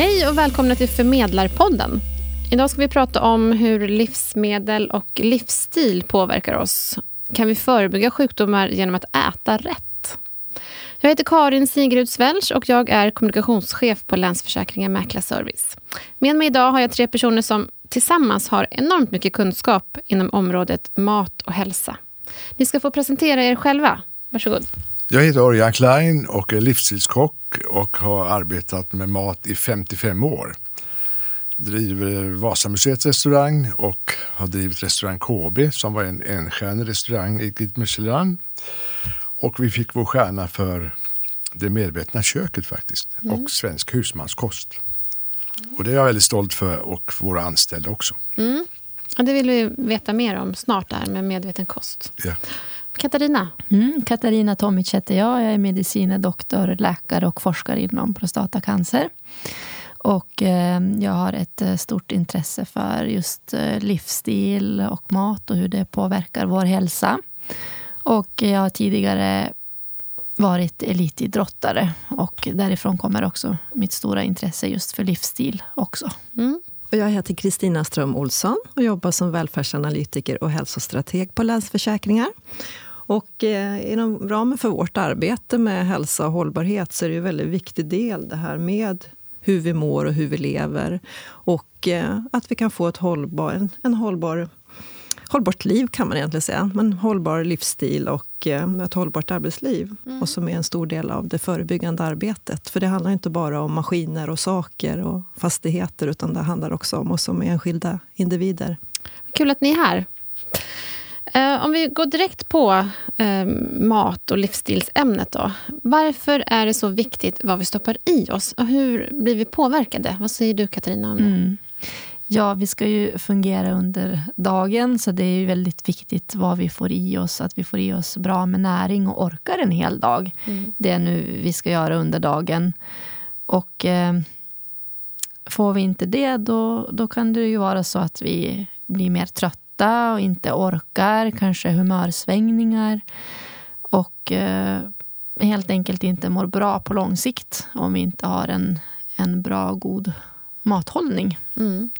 Hej och välkomna till Förmedlarpodden. Idag ska vi prata om hur livsmedel och livsstil påverkar oss. Kan vi förebygga sjukdomar genom att äta rätt? Jag heter Karin Sigrud Svälch och jag är kommunikationschef på Länsförsäkringar Mäklarservice. Med mig idag har jag tre personer som tillsammans har enormt mycket kunskap inom området mat och hälsa. Ni ska få presentera er själva. Varsågod. Jag heter Örjan Klein och är livsstilskock och har arbetat med mat i 55 år. Driver Vasamuseets restaurang och har drivit restaurang KB som var en enstjärnig restaurang i Guide Michelin. Och vi fick vår stjärna för det medvetna köket faktiskt mm. och svensk husmanskost. Och det är jag väldigt stolt för och för våra anställda också. Mm. Och det vill vi veta mer om snart, där med medveten kost. Ja. Katarina? Mm, Katarina Tomic heter jag. Jag är medicinedoktor, läkare och forskare inom prostatacancer. Och eh, jag har ett eh, stort intresse för just eh, livsstil och mat och hur det påverkar vår hälsa. Och jag har tidigare varit elitidrottare och därifrån kommer också mitt stora intresse just för livsstil också. Mm. Och jag heter Kristina Ström Olsson och jobbar som välfärdsanalytiker och hälsostrateg på Länsförsäkringar. Och eh, inom ramen för vårt arbete med hälsa och hållbarhet så är det en väldigt viktig del det här med hur vi mår och hur vi lever. Och eh, att vi kan få ett hållbar, en, en hållbar hållbart liv kan man egentligen säga. Men hållbar livsstil och eh, ett hållbart arbetsliv. Mm. Och som är en stor del av det förebyggande arbetet. För det handlar inte bara om maskiner och saker och fastigheter utan det handlar också om oss som enskilda individer. Kul att ni är här. Uh, om vi går direkt på uh, mat och livsstilsämnet. Då. Varför är det så viktigt vad vi stoppar i oss? Och hur blir vi påverkade? Vad säger du, Katarina? om det? Mm. Ja, vi ska ju fungera under dagen, så det är väldigt viktigt vad vi får i oss. Att vi får i oss bra med näring och orkar en hel dag. Mm. Det är nu vi ska göra under dagen. Och eh, får vi inte det, då, då kan det ju vara så att vi blir mer trötta och inte orkar. Kanske humörsvängningar. Och eh, helt enkelt inte mår bra på lång sikt om vi inte har en, en bra, god mathållning. Mm.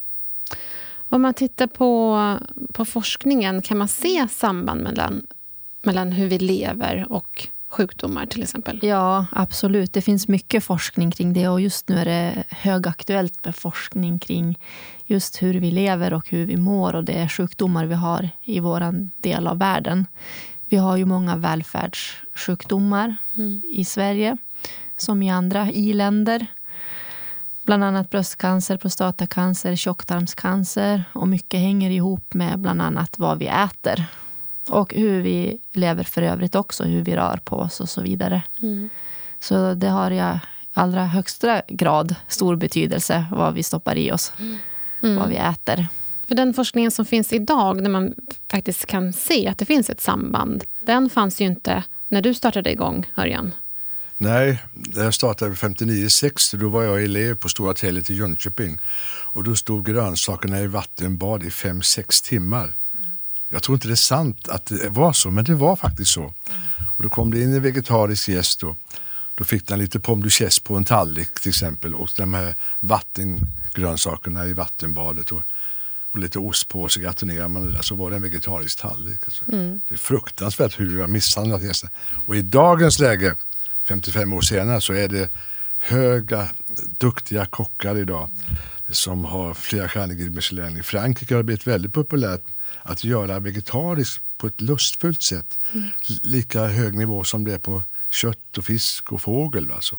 Om man tittar på, på forskningen, kan man se samband mellan, mellan hur vi lever och sjukdomar till exempel? Ja, absolut. Det finns mycket forskning kring det och just nu är det högaktuellt med forskning kring just hur vi lever och hur vi mår och det sjukdomar vi har i vår del av världen. Vi har ju många välfärdssjukdomar mm. i Sverige som i andra i-länder. Bland annat bröstcancer, prostatacancer, tjocktarmscancer. Och mycket hänger ihop med bland annat vad vi äter. Och hur vi lever för övrigt också, hur vi rör på oss och så vidare. Mm. Så det har i allra högsta grad stor betydelse vad vi stoppar i oss. Mm. Vad vi äter. För den forskningen som finns idag, där man faktiskt kan se att det finns ett samband, den fanns ju inte när du startade igång, Örjan. Nej, jag startade 59-60. Då var jag elev på Stora hotellet i Jönköping. Och då stod grönsakerna i vattenbad i 5-6 timmar. Jag tror inte det är sant att det var så, men det var faktiskt så. Och då kom det in en vegetarisk gäst. Då, då fick den lite pommes duchesse på en tallrik till exempel och de här vattengrönsakerna i vattenbadet. Och, och lite ost på så gratinerar man det där så var det en vegetarisk tallrik. Alltså. Mm. Det är fruktansvärt hur vi har misshandlat gästen. Och i dagens läge 55 år senare så är det höga, duktiga kockar idag som har flera stjärnor i Michelin. I Frankrike har det blivit väldigt populärt att göra vegetariskt på ett lustfullt sätt. Mm. Lika hög nivå som det är på kött och fisk och fågel. Alltså.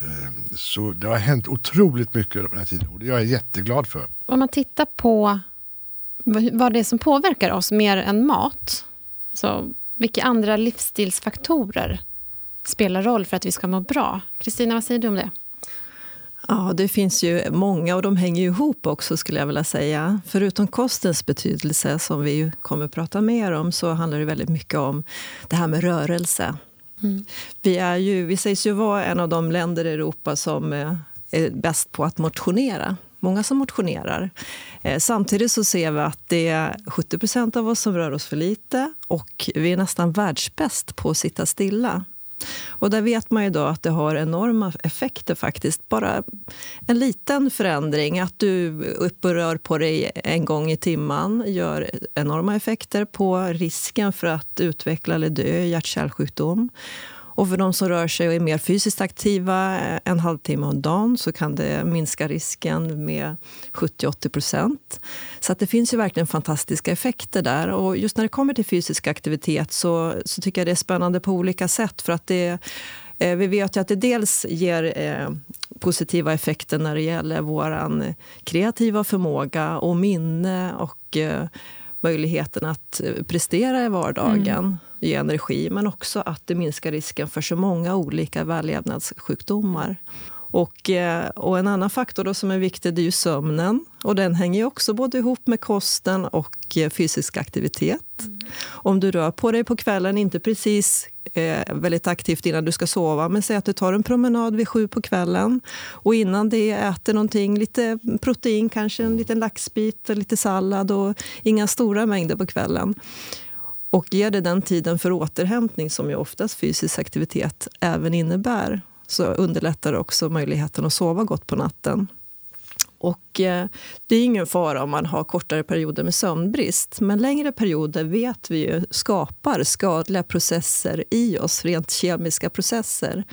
Mm. Så det har hänt otroligt mycket under den här tiden och det är jag jätteglad för. Om man tittar på vad det är som påverkar oss mer än mat. Så vilka andra livsstilsfaktorer spelar roll för att vi ska må bra. Kristina, vad säger du om det? Ja, det finns ju många och de hänger ihop också skulle jag vilja säga. Förutom kostens betydelse, som vi kommer att prata mer om, så handlar det väldigt mycket om det här med rörelse. Mm. Vi, är ju, vi sägs ju vara en av de länder i Europa som är bäst på att motionera. Många som motionerar. Eh, samtidigt så ser vi att det är 70% av oss som rör oss för lite och vi är nästan världsbäst på att sitta stilla. Och där vet man ju då att det har enorma effekter faktiskt. Bara en liten förändring, att du upp och rör på dig en gång i timmen gör enorma effekter på risken för att utveckla eller dö i hjärt-kärlsjukdom. Och för de som rör sig och är mer fysiskt aktiva eh, en halvtimme om dagen så kan det minska risken med 70-80 procent. Så att det finns ju verkligen fantastiska effekter där. Och just när det kommer till fysisk aktivitet så, så tycker jag det är spännande på olika sätt. För att det eh, vi vet ju att det dels ger eh, positiva effekter när det gäller vår kreativa förmåga och minne och eh, möjligheten att prestera i vardagen. Mm ge energi men också att det minskar risken för så många olika vällevnadssjukdomar. Och, eh, och en annan faktor då som är viktig är ju sömnen. Och den hänger också både ihop med kosten och eh, fysisk aktivitet. Mm. Om du rör på dig på kvällen, inte precis eh, Eh, väldigt aktivt innan du ska sova men säg att du tar en promenad vid sju på kvällen och innan det äter någonting, lite protein, kanske en liten laxbit, lite sallad och inga stora mängder på kvällen och ger det den tiden för återhämtning som ju oftast fysisk aktivitet även innebär så underlättar det också möjligheten att sova gott på natten. Och eh, det är ingen fara om man har kortare perioder med sömnbrist. Men längre perioder vet vi ju skapar skadliga processer i oss, rent kemiska processer.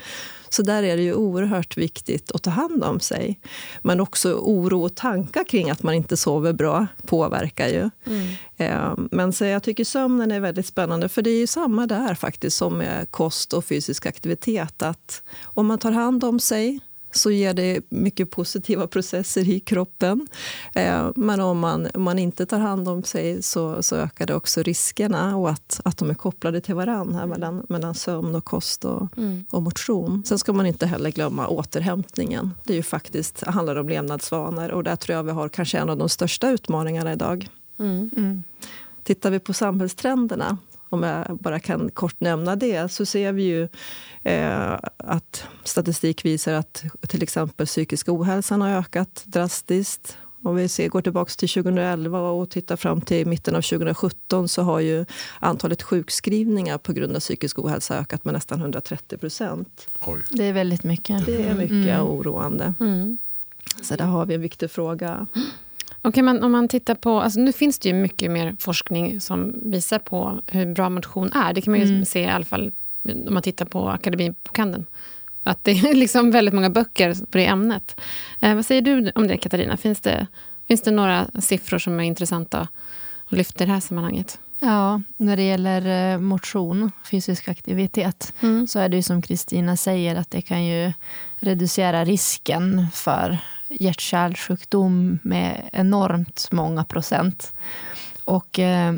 Så där är det ju oerhört viktigt att ta hand om sig. Men också oro och tankar kring att man inte sover bra påverkar ju. Mm. Eh, men så jag tycker sömnen är väldigt spännande, för det är ju samma där faktiskt som med kost och fysisk aktivitet. Att om man tar hand om sig så ger det mycket positiva processer i kroppen. Eh, men om man, om man inte tar hand om sig så, så ökar det också riskerna och att, att de är kopplade till varandra mellan, mellan sömn och kost och, mm. och motion. Sen ska man inte heller glömma återhämtningen. Det är ju faktiskt, handlar om levnadsvanor och där tror jag vi har kanske en av de största utmaningarna idag. Mm. Mm. Tittar vi på samhällstrenderna om jag bara kan kort nämna det, så ser vi ju eh, att statistik visar att till exempel psykisk ohälsan har ökat drastiskt. Om vi ser, går tillbaka till 2011 och tittar fram till mitten av 2017 så har ju antalet sjukskrivningar på grund av psykisk ohälsa ökat med nästan 130 procent. Det är väldigt mycket. Det är mycket mm. oroande. Mm. Så där har vi en viktig fråga. Okay, men om man tittar på, alltså nu finns det ju mycket mer forskning som visar på hur bra motion är. Det kan man ju mm. se i alla fall om man tittar på Akademibokhandeln. Att det är liksom väldigt många böcker på det ämnet. Eh, vad säger du om det, Katarina? Finns det, finns det några siffror som är intressanta att lyfta i det här sammanhanget? Ja, när det gäller eh, motion, fysisk aktivitet, mm. så är det ju som Kristina säger att det kan ju reducera risken för hjärt-kärlsjukdom med enormt många procent. Och eh,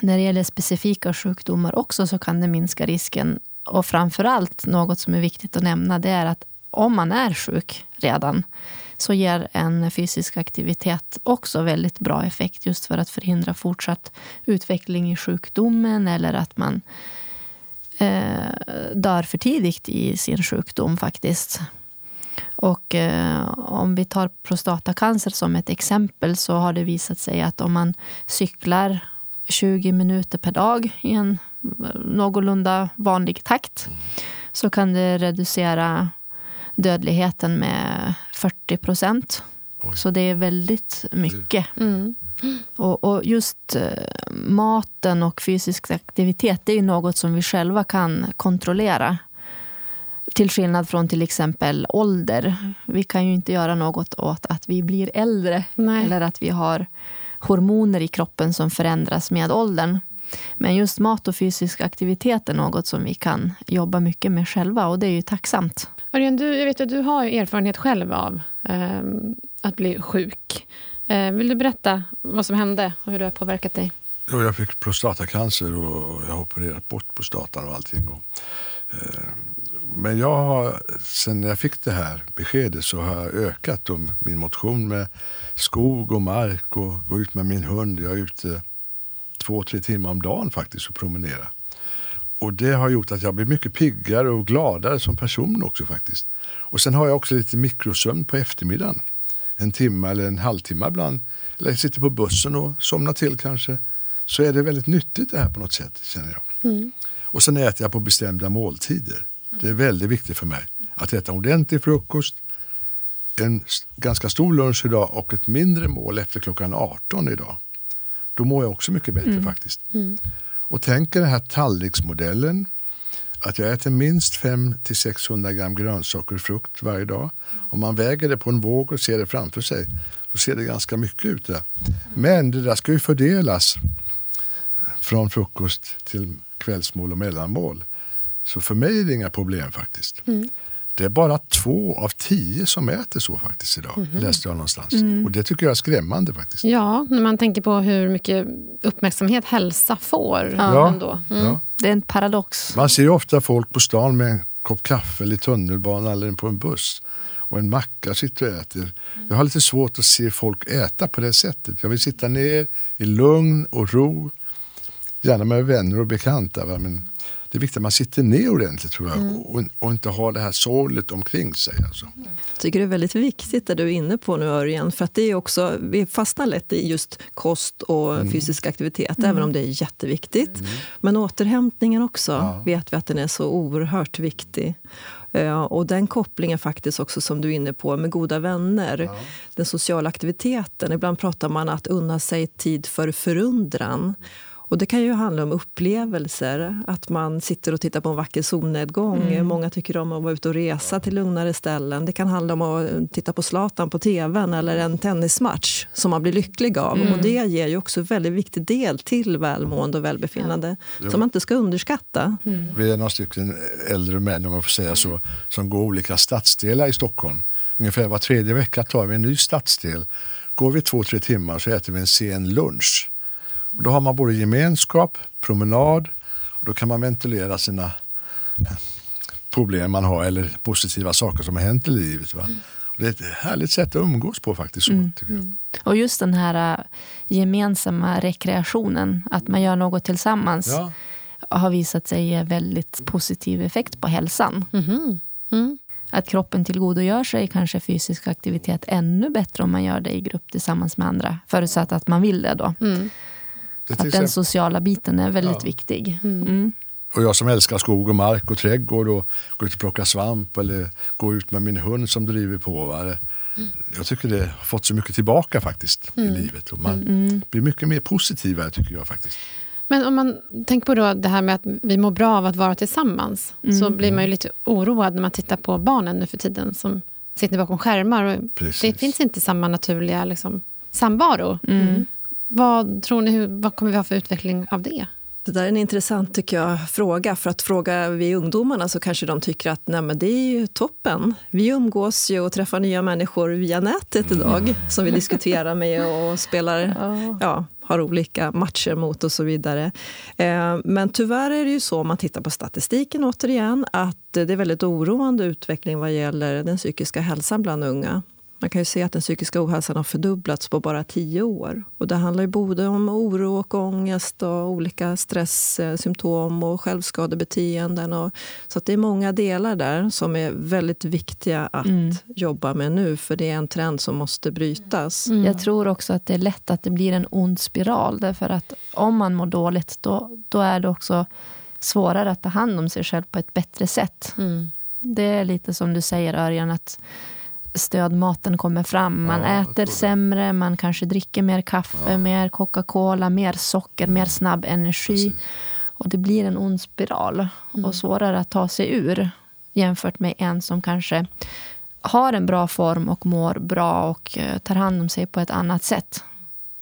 när det gäller specifika sjukdomar också så kan det minska risken. Och framför allt, något som är viktigt att nämna, det är att om man är sjuk redan så ger en fysisk aktivitet också väldigt bra effekt just för att förhindra fortsatt utveckling i sjukdomen eller att man eh, dör för tidigt i sin sjukdom faktiskt. Och eh, om vi tar prostatacancer som ett exempel så har det visat sig att om man cyklar 20 minuter per dag i en någorlunda vanlig takt så kan det reducera dödligheten med 40 procent. Så det är väldigt mycket. Mm. Och, och, just eh, maten och fysisk aktivitet det är något som vi själva kan kontrollera. Till skillnad från till exempel ålder. Vi kan ju inte göra något åt att vi blir äldre Nej. eller att vi har hormoner i kroppen som förändras med åldern. Men just mat och fysisk aktivitet är något som vi kan jobba mycket med själva och det är ju tacksamt. Örjan, du, jag vet att du har erfarenhet själv av eh, att bli sjuk. Eh, vill du berätta vad som hände och hur det har påverkat dig? Jo, jag fick prostatacancer och jag har opererat bort prostatan och allting. Och, eh, men jag har, sen jag fick det här beskedet så har jag ökat min motion med skog och mark och gå ut med min hund. Jag är ute två, tre timmar om dagen faktiskt och promenerar. Och det har gjort att jag blir mycket piggare och gladare som person också faktiskt. Och sen har jag också lite mikrosömn på eftermiddagen. En timme eller en halvtimme ibland. Eller jag sitter på bussen och somnar till kanske. Så är det väldigt nyttigt det här på något sätt känner jag. Mm. Och sen äter jag på bestämda måltider. Det är väldigt viktigt för mig att äta ordentlig frukost, en ganska stor lunch idag och ett mindre mål efter klockan 18 idag. Då mår jag också mycket bättre mm. faktiskt. Mm. Och tänk er den här tallriksmodellen. Att jag äter minst 500-600 gram grönsaker och frukt varje dag. Om man väger det på en våg och ser det framför sig, då ser det ganska mycket ut. Där. Men det där ska ju fördelas från frukost till kvällsmål och mellanmål. Så för mig är det inga problem faktiskt. Mm. Det är bara två av tio som äter så faktiskt idag, mm. läste jag någonstans. Mm. Och det tycker jag är skrämmande faktiskt. Ja, när man tänker på hur mycket uppmärksamhet hälsa får. Ja, ändå. Mm. ja. Det är en paradox. Man ser ofta folk på stan med en kopp kaffe eller tunnelbana eller på en buss och en macka sitter och äter. Jag har lite svårt att se folk äta på det sättet. Jag vill sitta ner i lugn och ro, gärna med vänner och bekanta. Va? Men det är viktigt att man sitter ner ordentligt tror jag, mm. och, och, inte har det här sorlet omkring sig. Alltså. Jag tycker det är väldigt viktigt det du är inne på nu Örjan, för att det är också, vi fastnar lätt i just kost och mm. fysisk aktivitet, mm. även om det är jätteviktigt. Mm. Men återhämtningen också ja. vet vi att den är så oerhört viktig. Uh, och den kopplingen faktiskt också som du är inne på med goda vänner. Ja. Den sociala aktiviteten. Ibland pratar man att unna sig tid för förundran. Och det kan ju handla om upplevelser, att man sitter och tittar på en vacker solnedgång. Mm. Många tycker om att vara ute och resa till lugnare ställen. Det kan handla om att titta på Zlatan på tv eller en tennismatch som man blir lycklig av. Mm. Och det ger ju också en väldigt viktig del till välmående och välbefinnande ja. som man inte ska underskatta. Mm. Vi är några stycken äldre män, om man får säga så, som går olika stadsdelar i Stockholm. Ungefär var tredje vecka tar vi en ny stadsdel. Går vi två, tre timmar så äter vi en sen lunch. Och då har man både gemenskap, promenad och då kan man ventilera sina eh, problem man har eller positiva saker som har hänt i livet. Va? Och det är ett härligt sätt att umgås på faktiskt. Så, mm. mm. Och just den här uh, gemensamma rekreationen, att man gör något tillsammans ja. har visat sig ge väldigt positiv effekt på hälsan. Mm. Mm. Att kroppen tillgodogör sig kanske fysisk aktivitet ännu bättre om man gör det i grupp tillsammans med andra. Förutsatt att man vill det då. Mm. Att den sociala biten är väldigt ja. viktig. Mm. mm. Och jag som älskar skog och mark och trädgård och går ut och plockar svamp eller går ut med min hund som driver på. Va? Jag tycker det har fått så mycket tillbaka faktiskt mm. i livet. Och man mm. blir mycket mer positivare tycker jag faktiskt. Men om man tänker på då det här med att vi mår bra av att vara tillsammans. Mm. Så blir man ju lite oroad när man tittar på barnen nu för tiden som sitter bakom skärmar. Och det finns inte samma naturliga liksom, samvaro. Mm. Vad tror ni, vad kommer vi ha för utveckling av det? Det där är en intressant tycker jag, fråga. För att fråga vi ungdomarna så kanske de tycker att Nej, men det är toppen. Vi umgås ju och träffar nya människor via nätet idag som vi diskuterar med och spelar, ja, har olika matcher mot och så vidare. Eh, men tyvärr är det ju så, om man tittar på statistiken återigen, att det är väldigt oroande utveckling vad gäller den psykiska hälsan bland unga. Man kan ju se att den psykiska ohälsan har fördubblats på bara tio år. Och det handlar ju både om oro och ångest och olika stresssymptom och självskadebeteenden. Och, så det är många delar där som är väldigt viktiga att mm. jobba med nu. För det är en trend som måste brytas. Mm. Jag tror också att det är lätt att det blir en ond spiral. Därför att om man mår dåligt då, då är det också svårare att ta hand om sig själv på ett bättre sätt. Mm. Det är lite som du säger Örjan, att stödmaten kommer fram. Man ja, äter sämre, man kanske dricker mer kaffe, ja. mer Coca-Cola, mer socker, mer snabb energi. Precis. Och det blir en ond spiral mm. och svårare att ta sig ur jämfört med en som kanske har en bra form och mår bra och eh, tar hand om sig på ett annat sätt.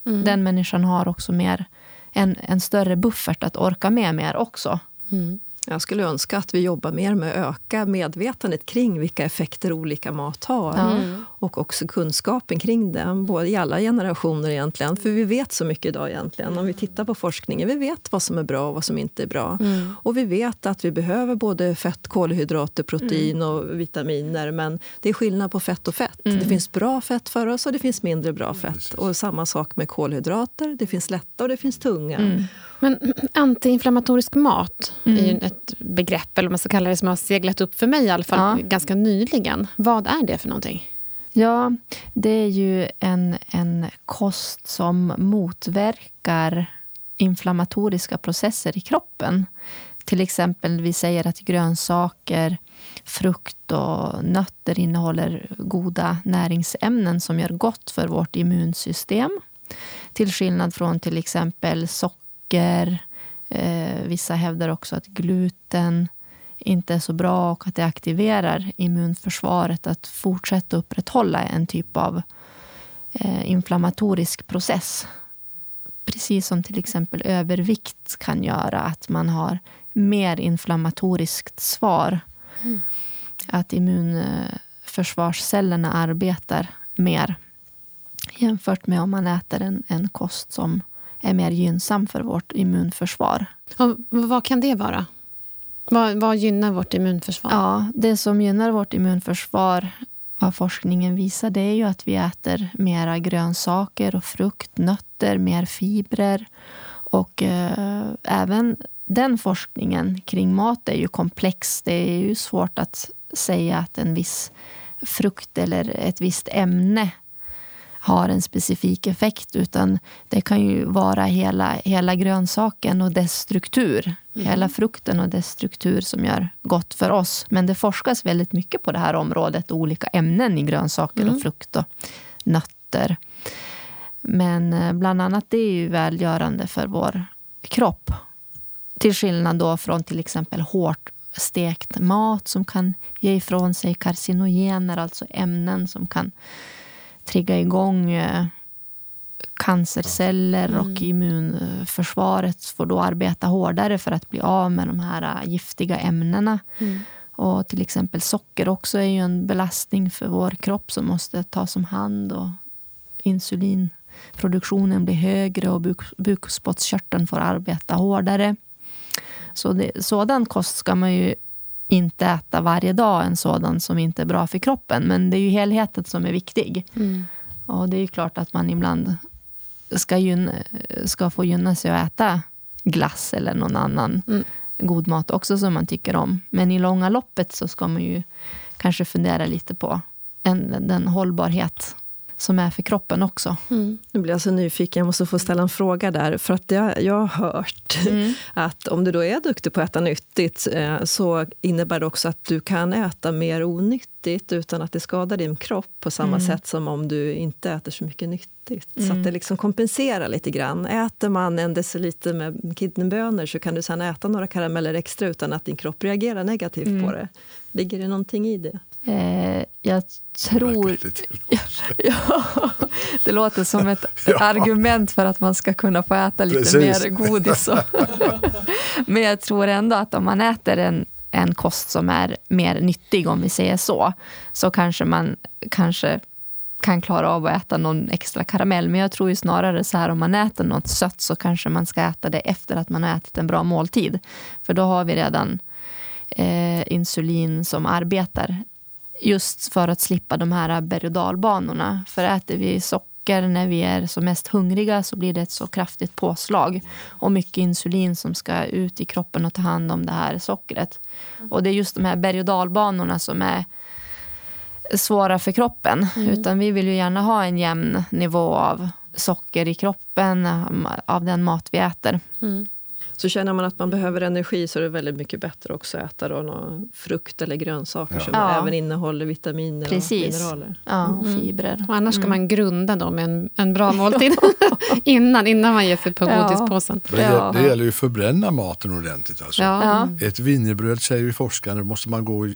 Mm. Den människan har också mer en, en större buffert att orka med mer också. Mm. Jag skulle önska att vi jobbar mer med att öka medvetandet kring vilka effekter olika mat har. Mm. Och också kunskapen kring det, både i alla generationer egentligen. För vi vet så mycket idag egentligen. Om vi tittar på forskningen, vi vet vad som är bra och vad som inte är bra. Mm. Och vi vet att vi behöver både fett, kolhydrater, protein mm. och vitaminer. Men det är skillnad på fett och fett. Mm. Det finns bra fett för oss och det finns mindre bra fett. Och samma sak med kolhydrater. Det finns lätta och det finns tunga. Mm. Men antiinflammatorisk mat mm. är ju ett begrepp, eller man ska kalla det, som har seglat upp för mig i alla fall ja. ganska nyligen. Vad är det för någonting? Ja, det är ju en, en kost som motverkar inflammatoriska processer i kroppen. till exempel vi säger att grönsaker, frukt och nötter innehåller goda näringsämnen som gör gott för vårt immunsystem. Till skillnad från till exempel socker. Eh, vissa hävdar också att gluten inte är så bra och att det aktiverar immunförsvaret att fortsätta upprätthålla en typ av eh, inflammatorisk process. Precis som till exempel övervikt kan göra att man har mer inflammatoriskt svar. Mm. Att immunförsvarscellerna arbetar mer jämfört med om man äter en, en kost som är mer gynnsam för vårt immunförsvar. Och vad kan det vara? Vad, vad gynnar vårt immunförsvar? Ja, det som gynnar vårt immunförsvar vad forskningen visar det är ju att vi äter mera grönsaker och frukt, nötter, mer fibrer. Och eh, även den forskningen kring mat är ju komplex. Det är ju svårt att säga att en viss frukt eller ett visst ämne har en specifik effekt. Utan det kan ju vara hela, hela grönsaken och dess struktur. Mm. Hela frukten och dess struktur som gör gott för oss. Men det forskas väldigt mycket på det här området. Olika ämnen i grönsaker mm. och frukt och nötter. Men eh, bland annat det är ju välgörande för vår kropp. Till skillnad då från till exempel hårt stekt mat som kan ge ifrån sig karcinogener, alltså ämnen som kan trigga igång eh, cancerceller mm. och immunförsvaret får då arbeta hårdare för att bli av med de här eh, giftiga ämnena. Mm. Och till exempel socker också är ju en belastning för vår kropp som måste tas om hand. Och insulinproduktionen blir högre och buk bukspottkörteln får arbeta hårdare. Så det, sådan kost ska man ju inte äta varje dag en sådan som inte är bra för kroppen. Men det är ju helheten som är viktig. Mm. Och det är ju klart att man ibland ska, gynna, ska få gynna sig att äta glass eller någon annan mm. god mat också som man tycker om. Men i långa loppet så ska man ju kanske fundera lite på en, den hållbarhet som är för kroppen också. Mm. Nu blir jag så nyfiken, jag måste få ställa en fråga där. För att jag, jag har hört mm. att om du då är duktig på att äta nyttigt eh, så innebär det också att du kan äta mer onyttigt utan att det skadar din kropp på samma mm. sätt som om du inte äter så mycket nyttigt. Så att mm. det liksom kompenserar lite grann. Äter man en deciliter med kidneybönor så kan du sen äta några karameller extra utan att din kropp reagerar negativt mm. på det. Ligger det någonting i det? Eh, jag tror... ja, det låter som ett, ja. argument för att man ska kunna få äta lite Precis. mer godis. Men jag tror ändå att om man äter en, en kost som är mer nyttig, om vi säger så, så kanske man kanske kan klara av att äta någon extra karamell. Men jag tror ju snarare så här om man äter något sött så kanske man ska äta det efter att man har ätit en bra måltid. För då har vi redan eh, insulin som arbetar Just för att slippa de här berg och dalbanorna. För äter vi socker när vi är som mest hungriga så blir det ett så kraftigt påslag. Och mycket insulin som ska ut i kroppen och ta hand om det här sockret. Och det är just de här berg och dalbanorna som är svåra för kroppen. Mm. Utan vi vill ju gärna ha en jämn nivå av socker i kroppen av den mat vi äter. Mm. Så känner man att man behöver energi så är det väldigt mycket bättre också att äta då någon frukt eller grönsaker ja. som ja. även innehåller vitaminer Precis. och mineraler. Ja, och mm. fibrer. Och annars ska mm. man grunda då med en, en bra måltid innan, innan man ger sig på ja. godispåsen. Det, ja. det gäller ju att förbränna maten ordentligt. Alltså. Ja. Ett wienerbröd, säger ju forskarna, måste man gå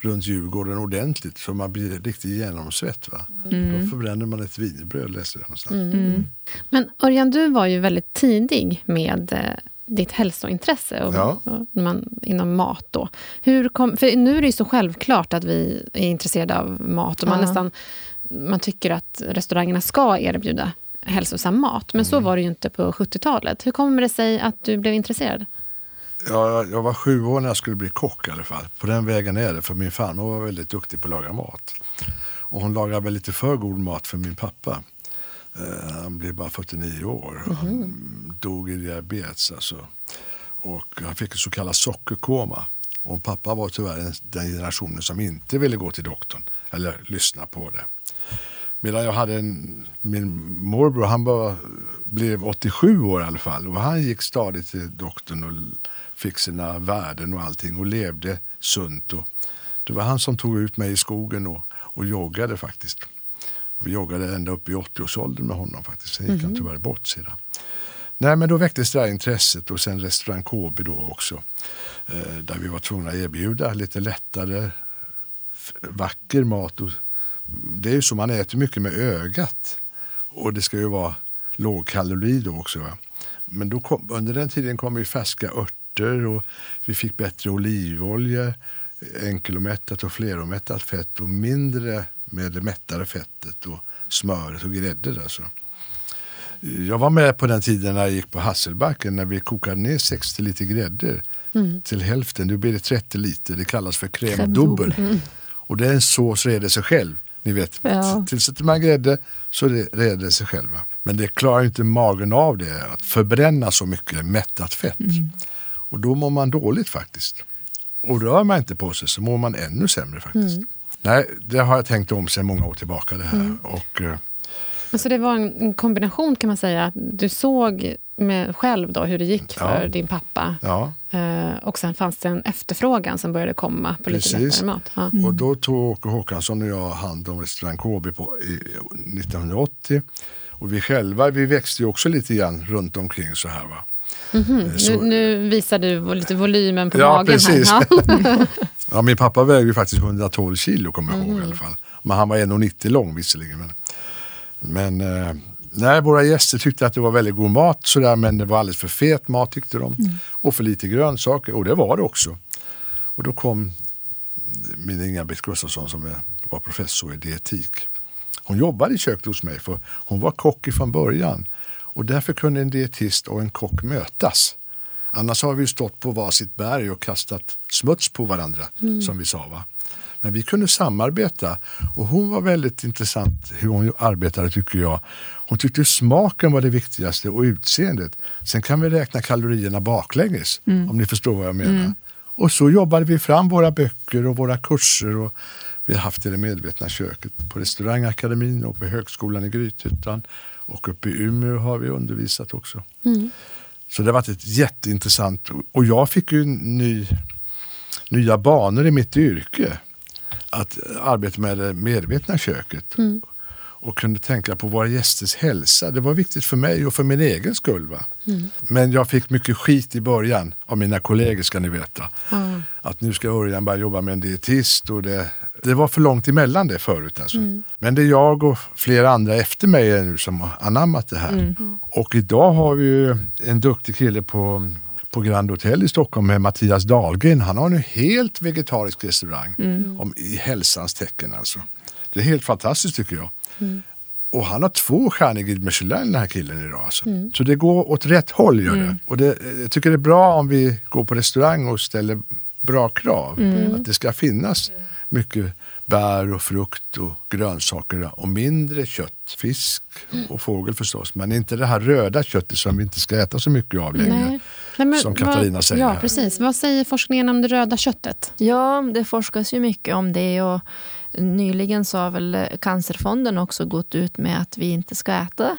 runt Djurgården ordentligt så man blir riktigt genomsvett. Va? Mm. Då förbränner man ett wienerbröd, läste jag någonstans. Mm. Mm. Men Örjan, du var ju väldigt tidig med eh, ditt hälsointresse och, ja. och man, inom mat. Då. Hur kom, för nu är det ju så självklart att vi är intresserade av mat och man, ja. nästan, man tycker att restaurangerna ska erbjuda hälsosam mat. Men mm. så var det ju inte på 70-talet. Hur kommer det sig att du blev intresserad? Ja, jag var sju år när jag skulle bli kock i alla fall. På den vägen är det, för min farmor var väldigt duktig på att laga mat. Och hon lagade väl lite för god mat för min pappa. Eh, han blev bara 49 år. Mm. Han dog i diabetes. Alltså. Och han fick en så kallad sockerkoma. Och pappa var tyvärr den generationen som inte ville gå till doktorn eller lyssna på det. Medan jag hade en, min morbror, han var, blev 87 år i alla fall. Och han gick stadigt till doktorn och fick sina värden och allting och levde sunt. Och det var han som tog ut mig i skogen och, och joggade faktiskt. Och vi joggade ända upp i 80-årsåldern med honom faktiskt. Sen gick mm. han tyvärr bort sedan. Nej, men då väcktes det här intresset och sen restaurang KB då också. Eh, där vi var tvungna att erbjuda lite lättare, vacker mat. Och det är ju så, man äter mycket med ögat. Och det ska ju vara lågkalori då också. Va? Men då kom, under den tiden kom ju färska örter och vi fick bättre olivolja, enkelomättat och fleromättat fett och mindre med det mättade fettet och smöret och grädden. Alltså. Jag var med på den tiden när jag gick på Hasselbacken när vi kokade ner 60 liter grädde mm. till hälften. Nu blir det 30 liter. Det kallas för crème Mm. Och det är en sås reder sig själv. Ni vet, ja. tillsätter man grädde så reder det sig själv. Men det klarar inte magen av det, att förbränna så mycket mättat fett. Mm. Och då mår man dåligt faktiskt. Och rör man inte på sig så mår man ännu sämre faktiskt. Mm. Nej, det har jag tänkt om sedan många år tillbaka det här. Mm. Och, eh, så det var en kombination kan man säga. Du såg med själv då hur det gick för ja. din pappa. Ja. Uh, och sen fanns det en efterfrågan som började komma på Precis. lite lättare mat. Ja. Mm. Och då tog Åke Håkansson och jag hand om restaurang KB på, i, 1980. Och vi själva vi växte ju också lite grann runt omkring så här. Va? Mm -hmm. så, nu, nu, visar du lite volymen på ja, magen. Precis. Här. Ja. ja, min pappa vägde faktiskt 112 kilo kommer jag ihåg mm. i alla fall. Men han var 1,90 lång visserligen. Men, men eh, nej, våra gäster tyckte att det var väldigt god mat sådär, men det var alldeles för fet mat tyckte de. Mm. Och för lite grönsaker och det var det också. Och då kom min Inga-Britt Gustafsson som var professor i dietik. Hon jobbade i köket hos mig för hon var kock från början. Och därför kunde en dietist och en kock mötas. Annars har vi stått på varsitt berg och kastat smuts på varandra mm. som vi sa. Va? Men vi kunde samarbeta och hon var väldigt intressant hur hon arbetade tycker jag. Hon tyckte smaken var det viktigaste och utseendet. Sen kan vi räkna kalorierna baklänges mm. om ni förstår vad jag menar. Mm. Och så jobbade vi fram våra böcker och våra kurser. Och vi har haft det medvetna köket på restaurangakademin och på högskolan i Grythyttan. Och uppe i Umeå har vi undervisat också. Mm. Så det har varit ett jätteintressant och jag fick ju ny, nya banor i mitt yrke att arbeta med det medvetna köket. Mm. Och kunde tänka på våra gästers hälsa. Det var viktigt för mig och för min egen skull. Mm. Men jag fick mycket skit i början av mina kollegor ska ni veta. Mm. Att nu ska Örjan börja jobba med en dietist. Och det, det var för långt emellan det förut. Alltså. Mm. Men det är jag och flera andra efter mig nu som har anammat det här. Mm. Och idag har vi en duktig kille på på Grand Hotel i Stockholm med Mattias Dahlgren. Han har en helt vegetarisk restaurang mm. om, i hälsans tecken. Alltså. Det är helt fantastiskt tycker jag. Mm. Och han har två stjärnor i Michelin den här killen idag. Alltså. Mm. Så det går åt rätt håll. Gör det. Mm. Och det, jag tycker det är bra om vi går på restaurang och ställer bra krav. Mm. Att det ska finnas mycket bär och frukt och grönsaker och mindre kött, fisk och fågel förstås. Men inte det här röda köttet som vi inte ska äta så mycket av längre. Nej. Nej, men, som Katarina vad, säger. Ja, precis. Vad säger forskningen om det röda köttet? Ja, det forskas ju mycket om det. Och nyligen så har väl Cancerfonden också gått ut med att vi inte ska äta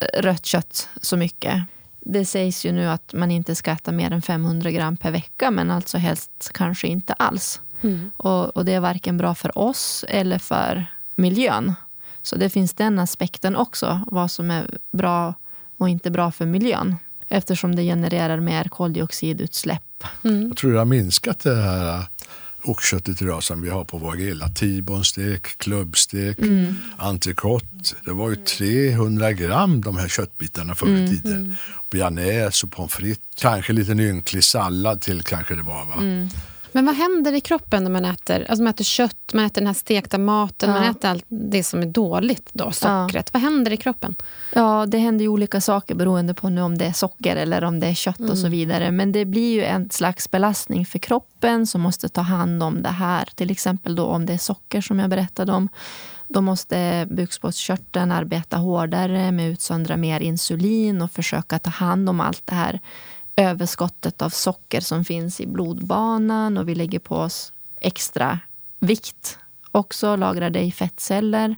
eh, rött kött så mycket. Det sägs ju nu att man inte ska äta mer än 500 gram per vecka men alltså helst kanske inte alls. Mm. Och, och, det är varken bra för oss eller för miljön. Så det finns den aspekten också, vad som är bra och inte bra för miljön. Eftersom det genererar mer koldioxidutsläpp. Mm. Jag tror det har minskat det här oxköttet idag som vi har på våra grillar. T-bonstek, klubbstek, mm. entrecote. Det var ju 300 gram de här köttbitarna förr i mm. tiden. Mm. Bearnaise och pommes frites. Kanske lite ynklig sallad till kanske det var. Va? Mm. Men vad händer i kroppen när man äter, alltså man äter kött, man äter den här stekta maten, ja. man äter allt det som är dåligt, då, sockret. Ja. Vad händer i kroppen? Ja, det händer ju olika saker beroende på nu om det är socker eller om det är kött mm. och så mm. vidare. Men det blir ju en slags belastning för kroppen som måste ta hand om det här. Till exempel då om det är socker som jag berättade om. Då måste bukspottkörteln arbeta hårdare med att utsöndra mer insulin och försöka ta hand om allt det här överskottet av socker som finns i blodbanan och vi lägger på oss extra vikt. Också lagrar det i fettceller.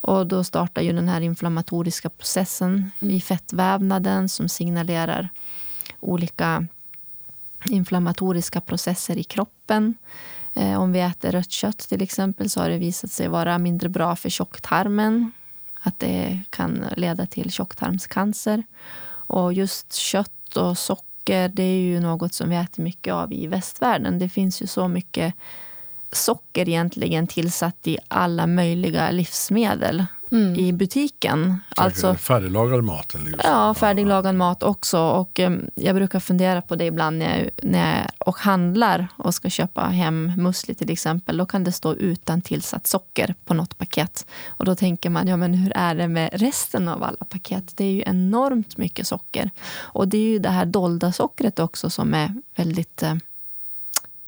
Och då startar ju den här inflammatoriska processen i fettvävnaden som signalerar olika inflammatoriska processer i kroppen. Eh, om vi äter rött kött till exempel så har det visat sig vara mindre bra för tjocktarmen. Att det kan leda till tjocktarmscancer. Och just kött och socker det är ju något som vi äter mycket av i västvärlden. Det finns ju så mycket socker egentligen tillsatt i alla möjliga livsmedel mm. i butiken. Alltså, färdiglagad mat? Eller ja, färdiglagad mat också. Och, um, jag brukar fundera på det ibland när jag, när jag och handlar och ska köpa hem musli till exempel. Då kan det stå utan tillsatt socker på något paket. Och då tänker man, ja men hur är det med resten av alla paket? Det är ju enormt mycket socker. Och det är ju det här dolda sockret också som är väldigt uh,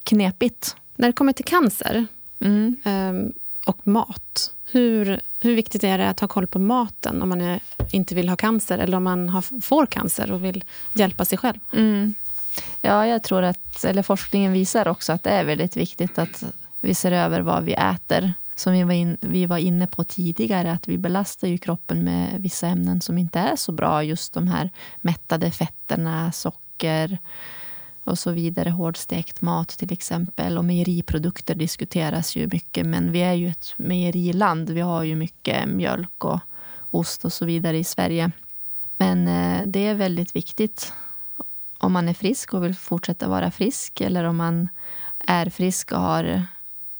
knepigt. När det kommer till cancer mm. um, och mat, hur, hur viktigt är det att ha koll på maten om man är, inte vill ha cancer eller om man har, får cancer och vill hjälpa sig själv? Mm. Ja, jag tror att, eller forskningen visar också att det är väldigt viktigt att vi ser över vad vi äter. Som vi var, in, vi var inne på tidigare, att vi belastar ju kroppen med vissa ämnen som inte är så bra. Just de här mättade fetterna, socker, och så vidare. Hårdstekt mat till exempel. Och mejeriprodukter diskuteras ju mycket. Men vi är ju ett mejeriland. Vi har ju mycket mjölk och ost och så vidare i Sverige. Men eh, det är väldigt viktigt om man är frisk och vill fortsätta vara frisk. Eller om man är frisk och har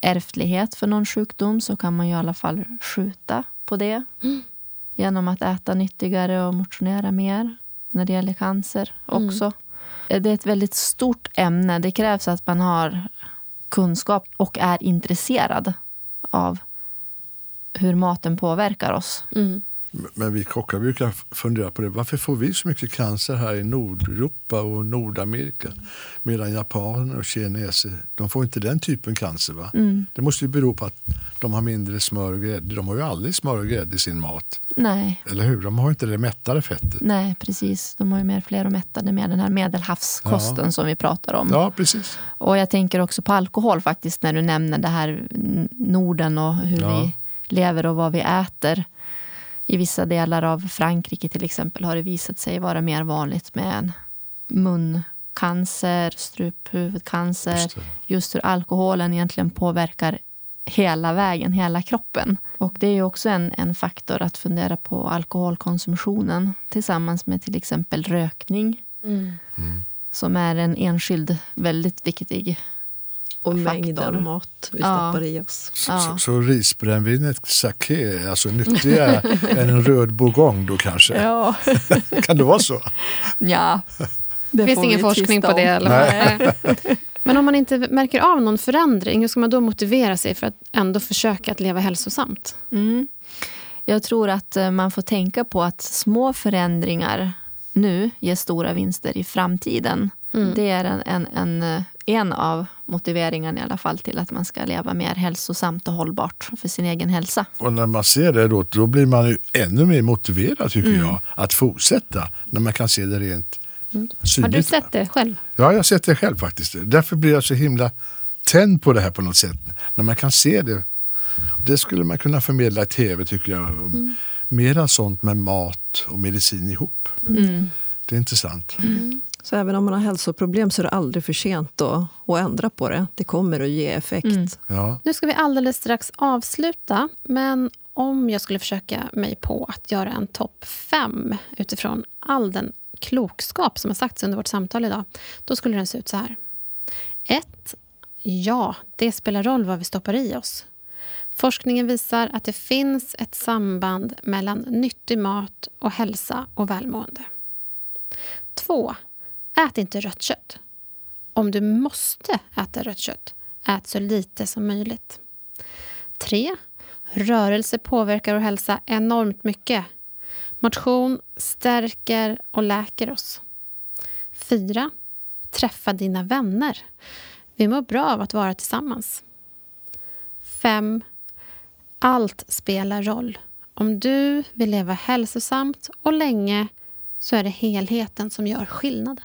ärftlighet för någon sjukdom så kan man ju i alla fall skjuta på det. Mm. Genom att äta nyttigare och motionera mer när det gäller cancer också. Mm. Eh, det är ett väldigt stort ämne. Det krävs att man har kunskap och är intresserad av hur maten påverkar oss. Mm. Men vi kockar brukar fundera på det. Varför får vi så mycket cancer här i Nordeuropa och Nordamerika? Medan japaner och kineser de får inte den typen cancer. Va? Mm. Det måste ju bero på att de har mindre smör och grädde. De har ju aldrig smör och grädde i sin mat. Nej. Eller hur? De har inte det mättade fettet. Nej, precis. De har ju mer fler och mättade med den här medelhavskosten ja. som vi pratar om. Ja, precis. Och jag tänker också på alkohol faktiskt när du nämner det här Norden och hur ja. vi lever och vad vi äter. I vissa delar av Frankrike till exempel har det visat sig vara mer vanligt med muncancer, struphuvudcancer. Just, just hur alkoholen egentligen påverkar hela vägen, hela kroppen. Och det är också en, en faktor att fundera på alkoholkonsumtionen tillsammans med till exempel rökning. Mm. Mm. Som är en enskild väldigt viktig och mängden mat vi stoppar i oss. Så, ja. så, så risbrännvinet saké är alltså nyttigare än en röd bourgogne då kanske? Ja. kan det vara så? Ja. Det, det finns ingen forskning på det. Eller? Men om man inte märker av någon förändring, hur ska man då motivera sig för att ändå försöka att leva hälsosamt? Mm. Jag tror att eh, man får tänka på att små förändringar nu ger stora vinster i framtiden. Mm. Det är en, en, en, eh, en av motiveringarna i alla fall till att man ska leva mer hälsosamt och hållbart för sin egen hälsa. Och när man ser det då, då blir man ju ännu mer motiverad tycker mm. jag att fortsätta när man kan se det rent mm. Har du sett det själv? Ja, jag har sett det själv faktiskt. Därför blir jag så himla tänd på det här på något sätt. När man kan se det. Det skulle man kunna förmedla i tv tycker jag. Mm. Mera sånt med mat och medicin ihop. Mm. Det är intressant. Mm. Så även om man har hälsoproblem så är det aldrig för sent att, att ändra på det. Det kommer att ge effekt. Mm. Ja. Nu ska vi alldeles strax avsluta. Men om jag skulle försöka mig på att göra en topp fem utifrån all den klokskap som har sagts under vårt samtal idag, då skulle den se ut så här. 1. Ja, det spelar roll vad vi stoppar i oss. Forskningen visar att det finns ett samband mellan nyttig mat och hälsa och välmående. 2. Ät inte rött kött. Om du måste äta rött kött, ät så lite som möjligt. 3. Rörelse påverkar vår hälsa enormt mycket. Motion stärker och läker oss. 4. Träffa dina vänner. Vi mår bra av att vara tillsammans. 5. Allt spelar roll. Om du vill leva hälsosamt och länge så är det helheten som gör skillnaden.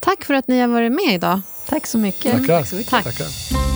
Tack för att ni har varit med idag. Tack så mycket. Tackar. Tack. Tackar.